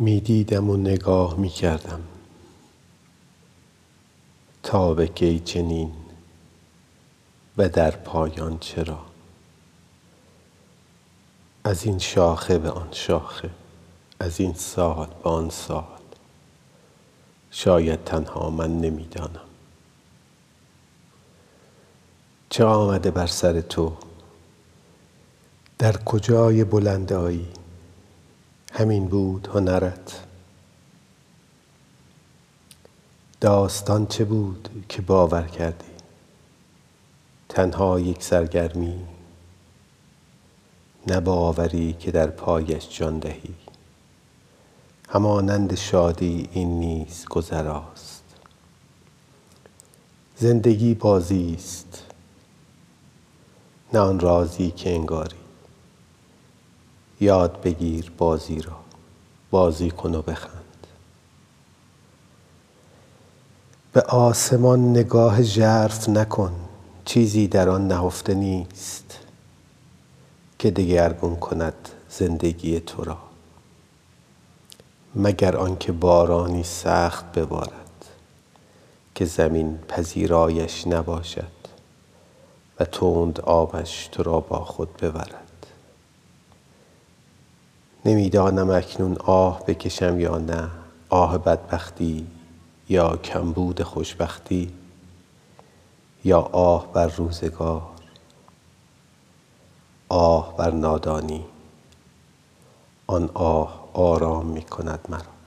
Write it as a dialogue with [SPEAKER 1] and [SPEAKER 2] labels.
[SPEAKER 1] می دیدم و نگاه می کردم تا به کی چنین و در پایان چرا. از این شاخه به آن شاخه از این سال به آن سال. شاید تنها من نمی دانم چه آمده بر سر تو؟ در کجای بلند آیی همین بود هنرت. داستان چه بود که باور کردی؟ تنها یک سرگرمی. نه باوری که در پایش جان دهی. همانند شادی این نیز گذراست. زندگی بازی است. نه آن رازی که انگاری یاد بگیر بازی را. بازی کن و بخند. به آسمان نگاه ژرف نکن. چیزی در آن نهفته نیست که دگرگون کند زندگی تو را. مگر آنکه بارانی سخت ببارد که زمین پذیرایش نباشد و تند آبش تو را با خود ببرد. نمی دانم اکنون آه بکشم یا نه. آه بدبختی یا کمبود خوشبختی یا آه بر روزگار. آه بر نادانی. آن آه آرام می کند مرا.